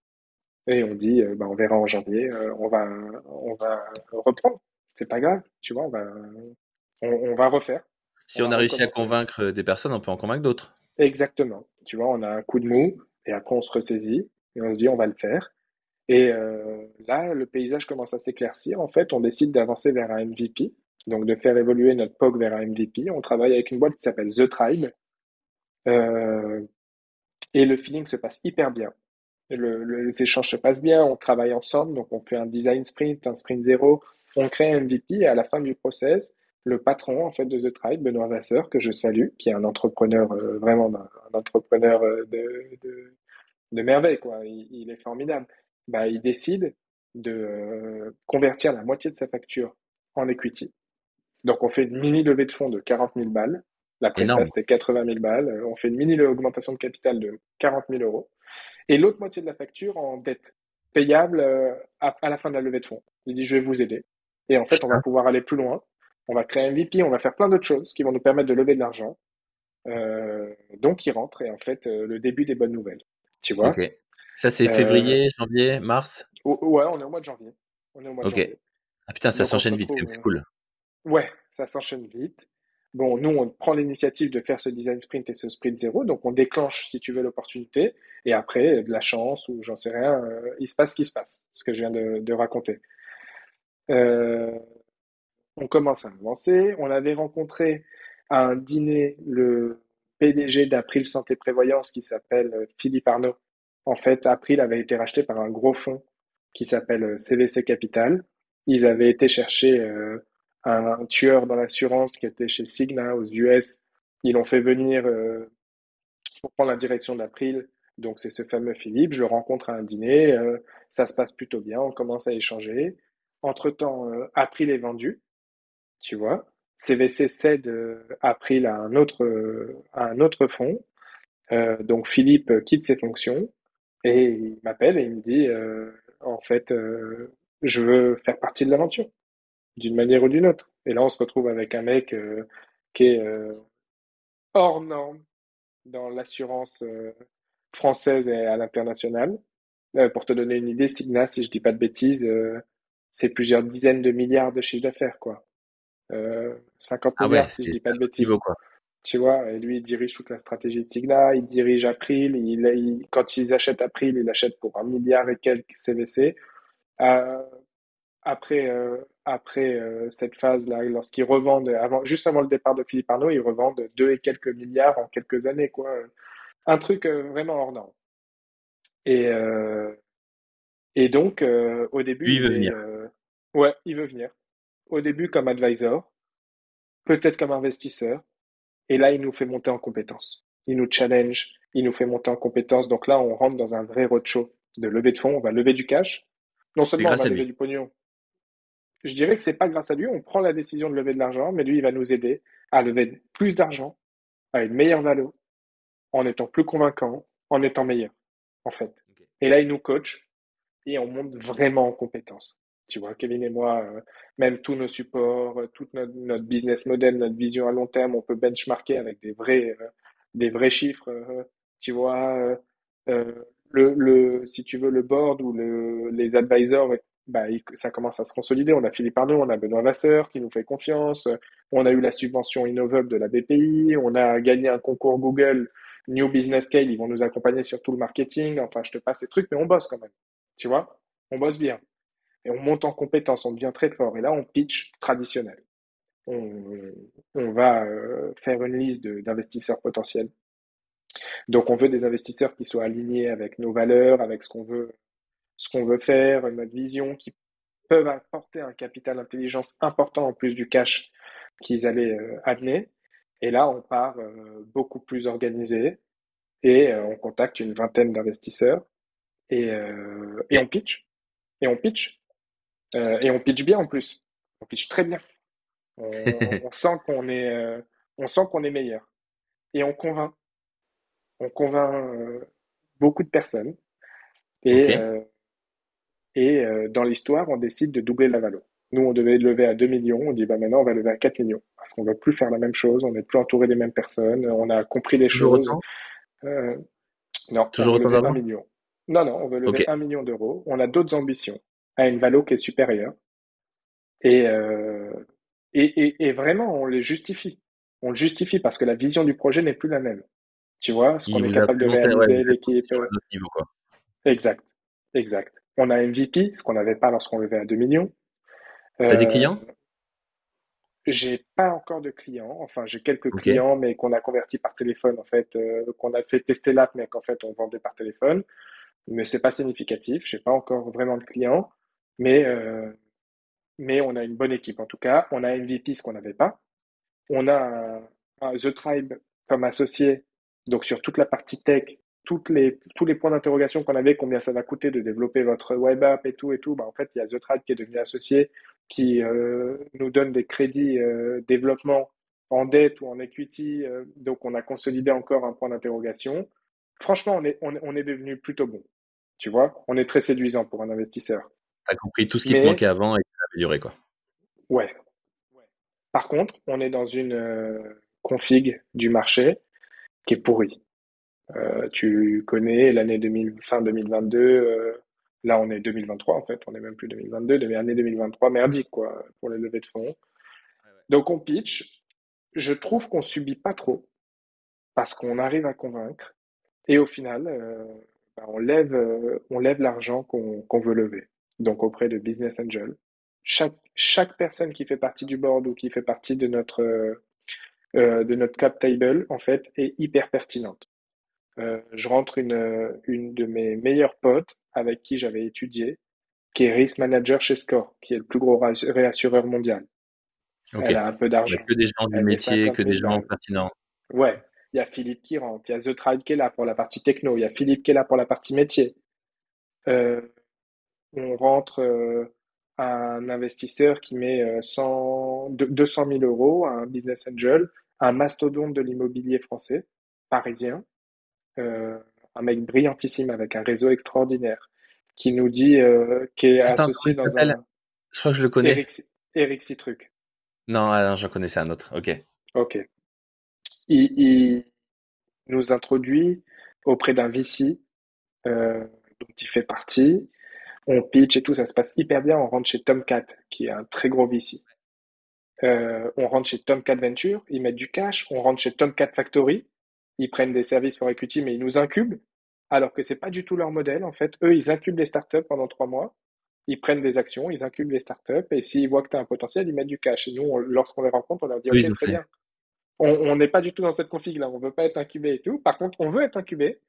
Et on dit, euh, bah, on verra en janvier, euh, on va, on va reprendre. C'est pas grave, tu vois, on va, on, on va refaire, Si on a réussi à convaincre des personnes, on peut en convaincre d'autres. Exactement. Tu vois, on a un coup de mou et après on se ressaisit et on se dit, on va le faire. Et euh, là, le paysage commence à s'éclaircir. En fait, on décide d'avancer vers un MVP, donc de faire évoluer notre POC vers un MVP. On travaille avec une boîte qui s'appelle The Tribe euh, et le feeling se passe hyper bien. Le, le- les échanges se passent bien, on travaille ensemble, donc on fait un design sprint, un sprint zéro, on crée un MVP et à la fin du process, le patron en fait de The Tribe, Benoît Vasseur, que je salue, qui est un entrepreneur euh, vraiment un, un entrepreneur euh, de, de, de merveille, quoi. Il, il est formidable. Bah, il décide de euh, convertir la moitié de sa facture en equity. Donc on fait une mini levée de fonds de 40 000 balles. La presta Énorme. c'était 80 000 balles. On fait une mini augmentation de capital de 40 000 euros et l'autre moitié de la facture en dette payable euh, à, à la fin de la levée de fonds. Il dit, je vais vous aider. Et en fait, on va pouvoir aller plus loin. On va créer un VP, on va faire plein d'autres choses qui vont nous permettre de lever de l'argent. Euh, donc, il rentre et en fait, euh, le début des bonnes nouvelles. Tu vois? Ça, c'est Euh, février, janvier, mars? ou- ouais, on est au mois de janvier. On est au mois de janvier. Ah putain, ça s'enchaîne vite c'est euh, cool. Ouais, ça s'enchaîne vite. Bon, nous, on prend l'initiative de faire ce design sprint et ce sprint zéro, donc on déclenche, si tu veux, l'opportunité, et après, de la chance ou j'en sais rien, euh, il se passe ce qui se passe, ce que je viens de, raconter. Euh, on commence à avancer. On avait rencontré à un dîner le PDG d'April Santé Prévoyance qui s'appelle euh, Philippe Arnaud. En fait, April avait été racheté par un gros fonds qui s'appelle CVC Capital. Ils avaient été chercher euh, un tueur dans l'assurance qui était chez Cigna aux US. Ils l'ont fait venir pour prendre la direction d'April. Donc c'est ce fameux Philippe. Je rencontre un dîner. euh, ça se passe plutôt bien. On commence à échanger. Entre-temps, euh, April est vendu tu vois. CVC cède euh, April à un autre, euh, un autre fonds. Donc Philippe quitte ses fonctions et il m'appelle et il me dit en fait je veux faire partie de l'aventure d'une manière ou d'une autre. Et là on se retrouve avec un mec qui est hors norme dans l'assurance française et à l'international. Euh, pour te donner une idée, Signa, si je dis pas de bêtises, euh, c'est plusieurs dizaines de milliards de chiffre d'affaires quoi. Euh, 50 Ah ouais, milliards si je dis pas de autre niveau, bêtises. quoi. Tu vois, et lui, il dirige toute la stratégie de Signa, il dirige April, il, il- quand ils achètent April, ils l'achètent pour un milliard et quelques CVC. Euh, après euh, après euh, cette phase-là, lorsqu'ils revendent, avant, juste avant le départ de Philippe Arnaud, ils revendent deux et quelques milliards en quelques années, quoi. Un truc euh, vraiment hors norme. Et, euh, et donc, euh, au début, Lui, il veut venir. ouais, il veut venir. Au début comme advisor, peut-être comme investisseur, Et là, il nous fait monter en compétences. Il nous challenge, il nous fait monter en compétences. Donc là, on rentre dans un vrai roadshow de levée de fonds. On va lever du cash. Non seulement on va lever du pognon. Je dirais que c'est pas grâce à lui. On prend la décision de lever de l'argent, mais lui, il va nous aider à lever plus d'argent, à une meilleure valeur, en étant plus convaincant, en étant meilleur, en fait. Et là, il nous coach et on monte vraiment en compétences. Tu vois, Kevin et moi, euh, même tous nos supports, euh, tout notre, notre business model, notre vision à long terme, on peut benchmarker avec des vrais, euh, des vrais chiffres. euh, tu vois, le, le, si tu veux, le board ou le, les advisors, bah, ça commence à se consolider. On a Philippe Arnaud, on a Benoît Vasseur qui nous fait confiance. On a eu la subvention Innovable de la BPI. On a gagné un concours Google New Business Scale. Ils vont nous accompagner sur tout le marketing. Enfin, je te passe ces trucs, mais on bosse quand même. Tu vois, on bosse bien. Et on monte en compétence, on devient très fort. Et là, on pitch traditionnel. On, va euh, faire une liste d'investisseurs potentiels. Donc, on veut des investisseurs qui soient alignés avec nos valeurs, avec ce qu'on veut, ce qu'on veut faire, notre vision, qui peuvent apporter un capital intelligence important en plus du cash qu'ils allaient euh, amener. Et là, on part euh, beaucoup plus organisé et euh, on contacte une vingtaine d'investisseurs et, euh, et on pitch. Et on pitch. Euh, et on pitch bien en plus. On pitch très bien. On, on sent qu'on est, euh, on sent qu'on est meilleur. Et on convainc. On convainc euh, beaucoup de personnes. Et, euh, et euh, dans l'histoire, on décide de doubler la valo. Nous, on devait lever à 2 millions. On dit, bah maintenant, on va lever à 4 millions. Parce qu'on ne veut plus faire la même chose. On n'est plus entouré des mêmes personnes. On a compris les Toujours choses. autant? Euh, non, on Toujours veut autant lever 1 d'argent million. Non, non, on veut lever Ok. 1 million d'euros. On a d'autres ambitions à une valo qui est supérieure. Et, euh, et, et, et vraiment, on les justifie. On le justifie parce que la vision du projet n'est plus la même. Tu vois, ce qu'on est capable de ouais, réaliser, l'équipe. Exact, exact. On a MVP, ce qu'on n'avait pas lorsqu'on levait à 2 millions. T'as des Euh, clients? J'ai pas encore de clients. Enfin, j'ai quelques clients, mais qu'on a convertis par téléphone, en fait, euh, qu'on a fait tester l'app, mais qu'en fait, on vendait par téléphone. Mais c'est pas significatif. J'ai pas encore vraiment de clients. Mais, euh, mais on a une bonne équipe, en tout cas. On a MVP, ce qu'on n'avait pas. On a un, un The Tribe comme associé, donc sur toute la partie tech, toutes les, tous les points d'interrogation qu'on avait, combien ça va coûter de développer votre web app et tout et tout, bah en fait, il y a The Tribe qui est devenu associé, qui euh, nous donne des crédits euh, développement en dette ou en equity, euh, donc on a consolidé encore un point d'interrogation. Franchement, on est, on, est- on est devenu plutôt bon, tu vois, on est très séduisant pour un investisseur. T'as compris tout ce qui te Mais, manquait avant et tu l'as amélioré, quoi. ouais, Par contre, on est dans une euh, config du marché qui est pourrie. Euh, tu connais l'année 2000, fin 2022, euh, là on est 2023 en fait, on est même plus 2022, de l'année 2023 merdique quoi pour les levées de fonds. Donc on pitch. Je trouve qu'on subit pas trop parce qu'on arrive à convaincre et au final euh, bah, on lève euh, on lève l'argent qu'on veut lever. Donc auprès de business angel. Chaque chaque personne qui fait partie du board ou qui fait partie de notre euh, de notre cap table en fait est hyper pertinente. Euh, je rentre une, une de mes meilleures potes avec qui j'avais étudié, qui est risk manager chez Score, qui est le plus gros réassureur mondial. Ok. Elle a un peu Il n'y a d'argent. que des gens du métier, 50 que des 000 gens pertinents. Ouais, il y a Philippe qui rentre, il y a The Tribe qui est là pour la partie techno, il y a Philippe qui est là pour la partie métier. Euh, on rentre euh, un investisseur qui met euh, 100, de- 200 000 euros, un business angel, un mastodonte de l'immobilier français, parisien, euh, un mec brillantissime avec un réseau extraordinaire, qui nous dit, euh, qui est Attends, associé dans un Je crois que je le connais. Eric, Eric Citruc. Non, ah non, j'en connaissais un autre. Ok. Ok. Il, il nous introduit auprès d'un VC euh, dont il fait partie. On pitch et tout, ça se passe hyper bien. On rentre chez Tomcat, qui est un très gros VC. Euh, on rentre chez Tomcat Venture, ils mettent du cash. On rentre chez Tomcat Factory, ils prennent des services for equity, mais ils nous incubent, alors que c'est pas du tout leur modèle. En fait, eux, ils incubent les startups pendant trois mois. Ils prennent des actions, ils incubent les startups, et s'ils voient que tu as un potentiel, ils mettent du cash. Et nous, on- lorsqu'on les rencontre, on leur dit, OK, très fait. bien. On n'est pas du tout dans cette config-là. On veut pas être incubé et tout. Par contre, on veut être incubé,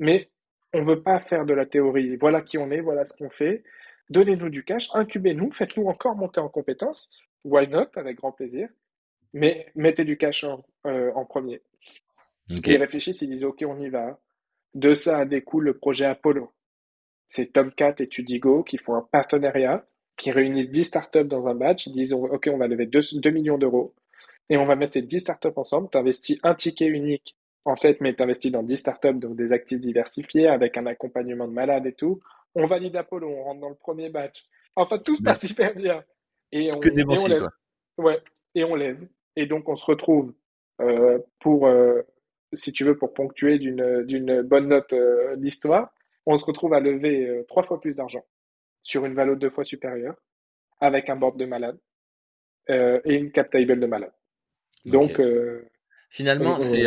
mais on veut pas faire de la théorie. Voilà qui on est, voilà ce qu'on fait. Donnez-nous du cash, incubez-nous, faites-nous encore monter en compétences. Why not? Avec grand plaisir. Mais mettez du cash en, euh, en premier. Ok. Ils réfléchissent, ils disent, OK, on y va. De ça découle le projet Apollo. C'est Tomcat et Tudigo qui font un partenariat, qui réunissent 10 startups dans un batch. Ils disent, OK, on va lever 2, 2 millions d'euros et on va mettre ces 10 startups ensemble. Tu investis un ticket unique, en fait, mais tu investis dans 10 startups, donc des actifs diversifiés, avec un accompagnement de malade et tout. On valide Apollo, on rentre dans le premier batch. Enfin, tout se Bien. passe hyper bien. Et on, Que et on dépensier, lève. quoi. Ouais, et on lève. Et donc, on se retrouve euh, pour, euh, si tu veux, pour ponctuer d'une bonne note euh, l'histoire, on se retrouve à lever euh, trois fois plus d'argent sur une valeur deux fois supérieure, avec un board de malade euh, et une cap table de malade. Donc, euh, Finalement, on- c'est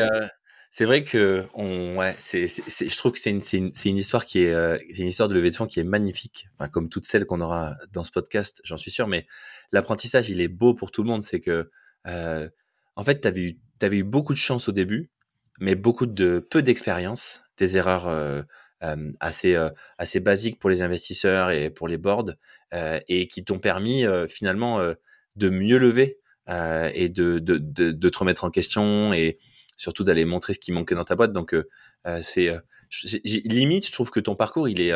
c'est vrai que on ouais, c'est- je trouve que c'est une une une histoire qui est euh, une histoire de levée de fonds qui est magnifique, enfin, comme toutes celles qu'on aura dans ce podcast, j'en suis sûr. Mais l'apprentissage, il est beau pour tout le monde. C'est que euh, en fait, t'avais eu t'avais eu beaucoup de chance au début, mais beaucoup de peu d'expérience, des erreurs euh, euh, assez euh, assez basiques pour les investisseurs et pour les boards, euh, et qui t'ont permis euh, finalement euh, de mieux lever et de, de, de, de te remettre en question et surtout d'aller montrer ce qui manquait dans ta boîte. Donc, c'est limite, je trouve que ton parcours, il est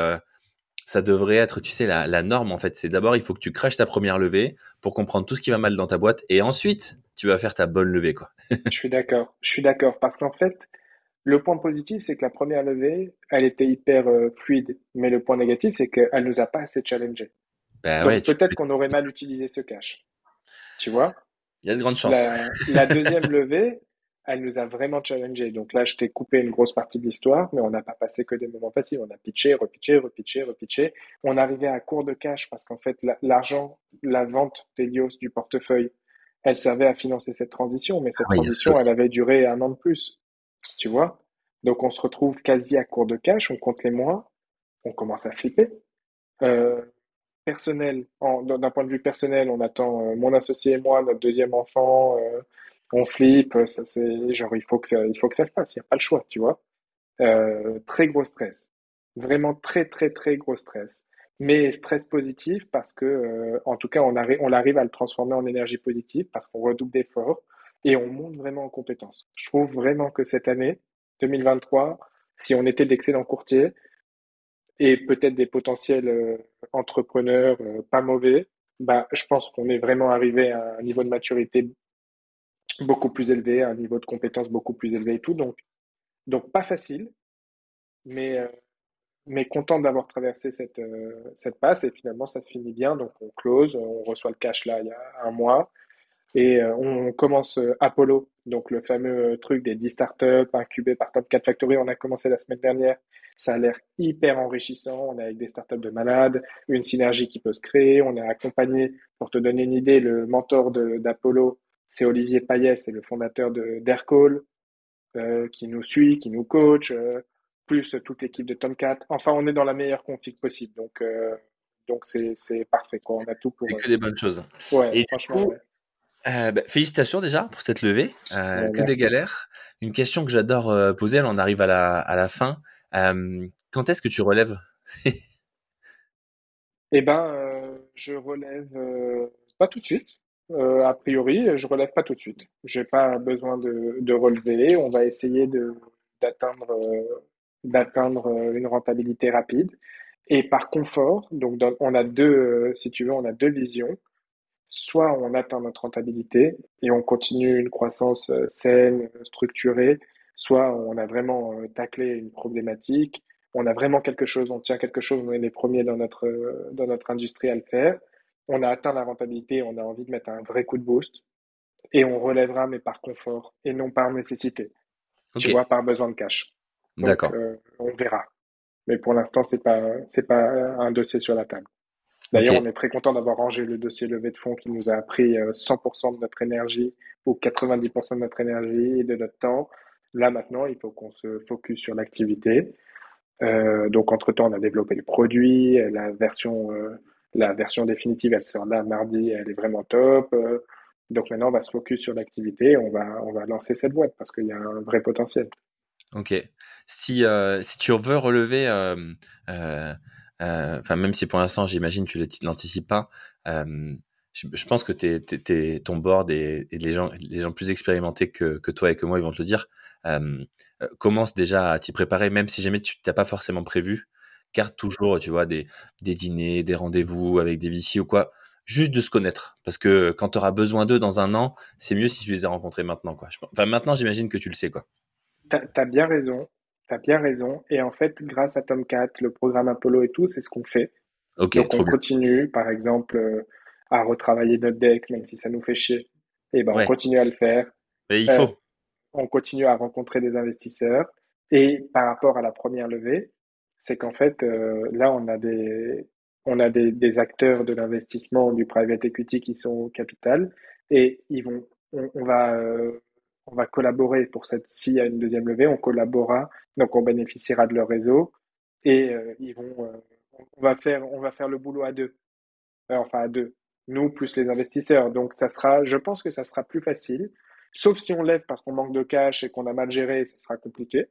ça devrait être, tu sais, la, la norme en fait. C'est d'abord, il faut que tu crèches ta première levée pour comprendre tout ce qui va mal dans ta boîte et ensuite, tu vas faire ta bonne levée, quoi. je suis d'accord. Je suis d'accord parce qu'en fait, le point positif, c'est que la première levée, elle était hyper euh, fluide. Mais le point négatif, c'est qu'elle nous a pas assez challengé. Ben peut-être qu'on aurait mal utilisé ce cache. Tu vois? Il y a de grandes chances. La, la deuxième levée, elle nous a vraiment challengé. Donc là, je t'ai coupé une grosse partie de l'histoire, mais on n'a pas passé que des moments faciles. On a pitché, repitché, repitché, repitché. On arrivait à court de cash parce qu'en fait, l'argent, la, vente d'Elios du portefeuille, elle servait à financer cette transition, mais cette ah transition, elle avait duré un an de plus. Tu vois Donc on se retrouve quasi à court de cash, on compte les mois, on commence à flipper. Euh, personnel, d'un point de vue personnel, on attend euh, mon associé et moi, notre deuxième enfant. Euh, on flippe, ça c'est genre il faut que ça, il faut que ça se passe, il n'y a pas le choix, tu vois. Euh, très gros stress, vraiment très très très gros stress, mais stress positif parce que euh, en tout cas on arrive, on arrive à le transformer en énergie positive parce qu'on redouble d'efforts et on monte vraiment en compétences. Je trouve vraiment que cette année 2023, si on était d'excellents courtiers et peut-être des potentiels euh, entrepreneurs pas mauvais, bah, je pense qu'on est vraiment arrivé à un niveau de maturité beaucoup plus élevé, un niveau de compétence beaucoup plus élevé et tout. Donc, donc pas facile, mais, euh, mais content d'avoir traversé cette, euh, cette passe et finalement ça se finit bien. Donc on close, on reçoit le cash là il y a un mois et euh, on commence Apollo, donc le fameux truc des 10 startups incubés par Top 4 Factory. On a commencé la semaine dernière. Ça a l'air hyper enrichissant. On est avec des startups de malades, une synergie qui peut se créer. On est accompagné, pour te donner une idée, le mentor d'Apollo c'est Olivier Payet, c'est le fondateur de d'Aircall, euh, qui nous suit, qui nous coach, euh, plus toute l'équipe de Tomcat. Enfin, on est dans la meilleure config possible. Donc, euh, donc c'est, parfait. Quoi. On a tout pour. C'est que des bonnes choses. Ouais, Et franchement. Bah, félicitations déjà pour cette levée. que des galères. Une question que j'adore poser, on arrive à la, à la fin. quand est-ce que tu relèves? Eh ben, je relève pas tout de suite. Euh, a priori, je relève pas tout de suite. J'ai pas besoin de, relever. On va essayer d'atteindre euh, d'atteindre euh, une rentabilité rapide. Et par confort, donc on a deux, si tu veux, on a deux visions. Soit on atteint notre rentabilité et on continue une croissance saine, structurée. Soit on a vraiment taclé une problématique. On a vraiment quelque chose, on tient quelque chose. On est les premiers dans notre dans notre industrie à le faire on a atteint la rentabilité, on a envie de mettre un vrai coup de boost et on relèvera, mais par confort et non par nécessité. Tu vois, par besoin de cash. D'accord. Euh, on verra. Mais pour l'instant, c'est pas, c'est pas un dossier sur la table. D'ailleurs, on est très content d'avoir rangé le dossier levé de fonds qui nous a pris 100% euh, de notre énergie ou 90% de notre énergie et de notre temps. Là, maintenant, il faut qu'on se focus sur l'activité. Euh, donc, entre-temps, on a développé le produit, la version la version définitive, elle sort là mardi, elle est vraiment top. Euh, donc maintenant, on va se focus sur l'activité, on va, on va lancer cette boîte parce qu'il y a un vrai potentiel. Ok. Si, euh, si tu veux relever, euh, enfin même si pour l'instant, j'imagine tu ne l'anticipes pas, je, pense que t'es, ton board et, les, gens, les gens plus expérimentés que, que, toi et que moi, ils vont te le dire, commence déjà à t'y préparer, même si jamais tu n'as pas forcément prévu garde toujours, tu vois, des, des dîners, des rendez-vous avec des VC ou quoi, juste de se connaître. Parce que quand tu auras besoin d'eux dans un an, c'est mieux si tu les as rencontrés maintenant, quoi. Enfin, maintenant, j'imagine que tu le sais, quoi. T'as as bien raison, t'as bien raison. Et en fait, grâce à Tomcat, le programme Apollo et tout, c'est ce qu'on fait. Donc, on continue, par exemple, euh, à retravailler notre deck, même si ça nous fait chier. Et eh ben, on continue à le faire. Mais il faut. Euh, on continue à rencontrer des investisseurs. Et par rapport à la première levée, c'est qu'en fait, euh, là, on a des, on a des, acteurs de l'investissement du private equity qui sont au capital et ils vont, on, va, euh, on va collaborer pour cette, s'il y a une deuxième levée, on collaborera, donc on bénéficiera de leur réseau et euh, ils vont, on va faire, on va faire le boulot à deux, enfin à deux, nous plus les investisseurs. Donc ça sera, je pense que ça sera plus facile, sauf si on lève parce qu'on manque de cash et qu'on a mal géré, ça sera compliqué.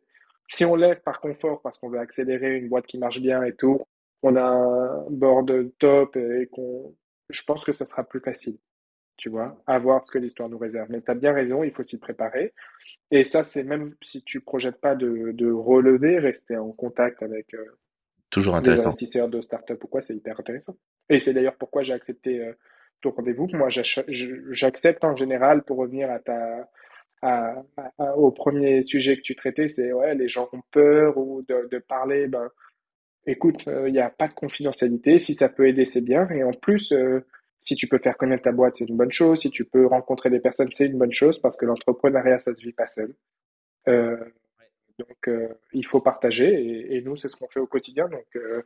Si on lève par confort parce qu'on veut accélérer une boîte qui marche bien et tout, on a un board top et qu'on, je pense que ça sera plus facile. tu vois, à voir ce que l'histoire nous réserve. Mais tu as bien raison, il faut s'y préparer. Et ça, c'est même si tu projettes pas de, de relever, rester en contact avec euh, Toujours des intéressant. investisseurs de start-up ou quoi, c'est hyper intéressant. Et c'est d'ailleurs pourquoi j'ai accepté euh, ton rendez-vous. Moi, j'accepte en général pour revenir à ta, à- à- au premier sujet que tu traitais, c'est ouais, les gens ont peur ou de, de parler. Ben, écoute, euh, il n'y a pas de confidentialité. Si ça peut aider, c'est bien. Et en plus, euh, si tu peux faire connaître ta boîte, c'est une bonne chose. Si tu peux rencontrer des personnes, c'est une bonne chose parce que l'entrepreneuriat, ça se vit pas seul. Euh, donc, euh, il faut partager. Et, et nous, c'est ce qu'on fait au quotidien. Donc, euh,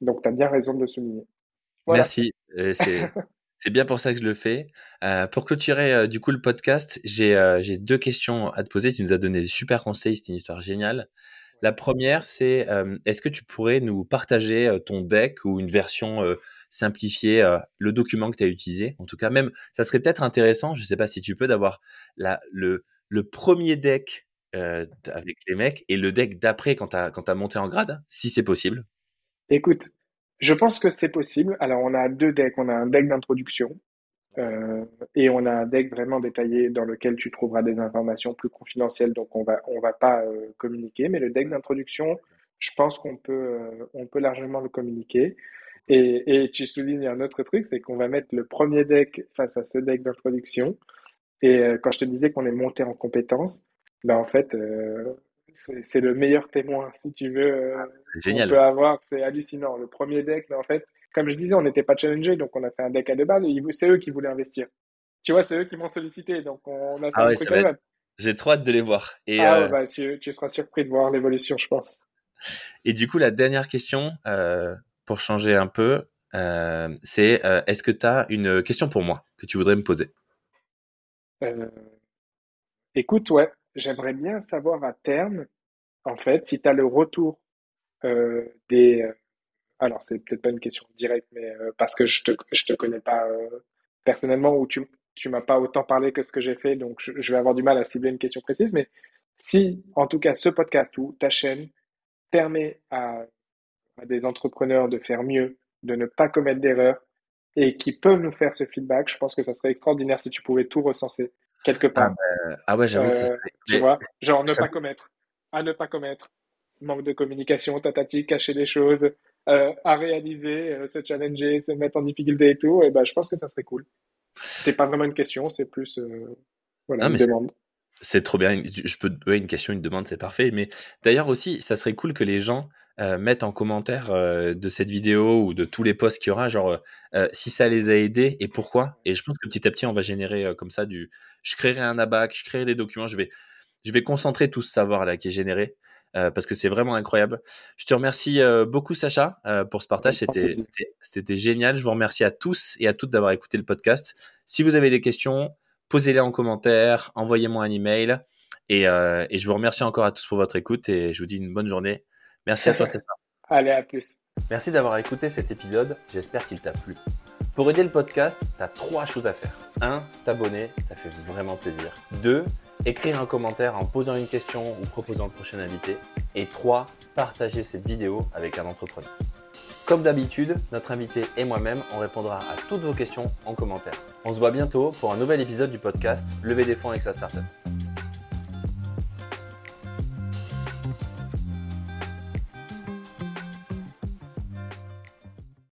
donc tu as bien raison de le souligner. Voilà. Merci. Euh, c'est c'est bien pour ça que je le fais. Euh, pour clôturer euh, du coup le podcast, j'ai euh, j'ai deux questions à te poser. Tu nous as donné des super conseils. C'est une histoire géniale. La première, c'est est-ce que tu pourrais nous partager ton deck ou une version simplifiée, le document que tu as utilisé? En tout cas, même, ça serait peut-être intéressant, je ne sais pas si tu peux, d'avoir le, le premier deck avec les mecs et le deck d'après quand tu as, monté en grade, si c'est possible. Écoute, je pense que c'est possible. Alors, on a deux decks. On a un deck d'introduction euh, et on a un deck vraiment détaillé dans lequel tu trouveras des informations plus confidentielles. Donc, on va, on va pas euh, communiquer. Mais le deck d'introduction, je pense qu'on peut, euh, on peut largement le communiquer. Et, et tu soulignes un autre truc, c'est qu'on va mettre le premier deck face à ce deck d'introduction. Et euh, quand je te disais qu'on est monté en compétences, ben en fait, euh, c'est le meilleur témoin, si tu veux, euh, C'est qu'on peut génial. avoir. C'est hallucinant. Le premier deck, mais en fait, comme je disais, on n'était pas challengé, donc on a fait un deck à deux balles et c'est eux qui voulaient investir. Tu vois, c'est eux qui m'ont sollicité, donc on a fait Ah un ouais, truc à être... balles. J'ai trop hâte de les voir. Et, Ah euh, bah, tu, tu seras surpris de voir l'évolution, je pense. et du coup, la dernière question, euh, pour changer un peu, euh, c'est est-ce que tu as une question pour moi que tu voudrais me poser? Écoute, ouais, j'aimerais bien savoir à terme, en fait, si tu as le retour euh, des, Alors, c'est peut-être pas une question directe, mais euh, parce que je te, je te connais pas euh, personnellement ou tu, tu m'as pas autant parlé que ce que j'ai fait, donc je, je vais avoir du mal à cibler une question précise. Mais si, en tout cas, ce podcast ou ta chaîne permet à, à des entrepreneurs de faire mieux, de ne pas commettre d'erreurs et qui peuvent nous faire ce feedback, je pense que ça serait extraordinaire si tu pouvais tout recenser quelque ah, part. bah, ah ouais, j'avoue que ça Euh, serait... tu vois, genre ne pas commettre, à ne pas commettre, manque de communication, tatati, cacher des choses, euh, à réaliser, euh, se challenger, se mettre en difficulté et tout, et ben je pense que ça serait cool. C'est pas vraiment une question, c'est plus voilà Non, une demande. c'est trop bien. Je peux, ouais, une question, une demande, c'est parfait. Mais d'ailleurs aussi, ça serait cool que les gens euh, mettent en commentaire euh, de cette vidéo ou de tous les posts qu'il y aura, genre euh, si ça les a aidés et pourquoi. Et je pense que petit à petit, on va générer euh, comme ça du. Je créerai un abac, je créerai des documents, je vais, je vais concentrer tout ce savoir là qui est généré. euh, parce que c'est vraiment incroyable. Je te remercie euh, beaucoup, Sacha, euh, pour ce partage. C'était, génial. Je vous remercie à tous et à toutes d'avoir écouté le podcast. Si vous avez des questions, posez-les en commentaire, envoyez-moi un email. Et, euh, et je vous remercie encore à tous pour votre écoute et je vous dis une bonne journée. Merci à toi, Stéphane. Allez, à plus. Merci d'avoir écouté cet épisode. J'espère qu'il t'a plu. Pour aider le podcast, tu as trois choses à faire. 1. T'abonner, ça fait vraiment plaisir. 2. Écrire un commentaire en posant une question ou proposant le prochain invité. Et 3. Partager cette vidéo avec un entrepreneur. Comme d'habitude, notre invité et moi-même, on répondra à toutes vos questions en commentaire. On se voit bientôt pour un nouvel épisode du podcast Lever des fonds avec sa startup.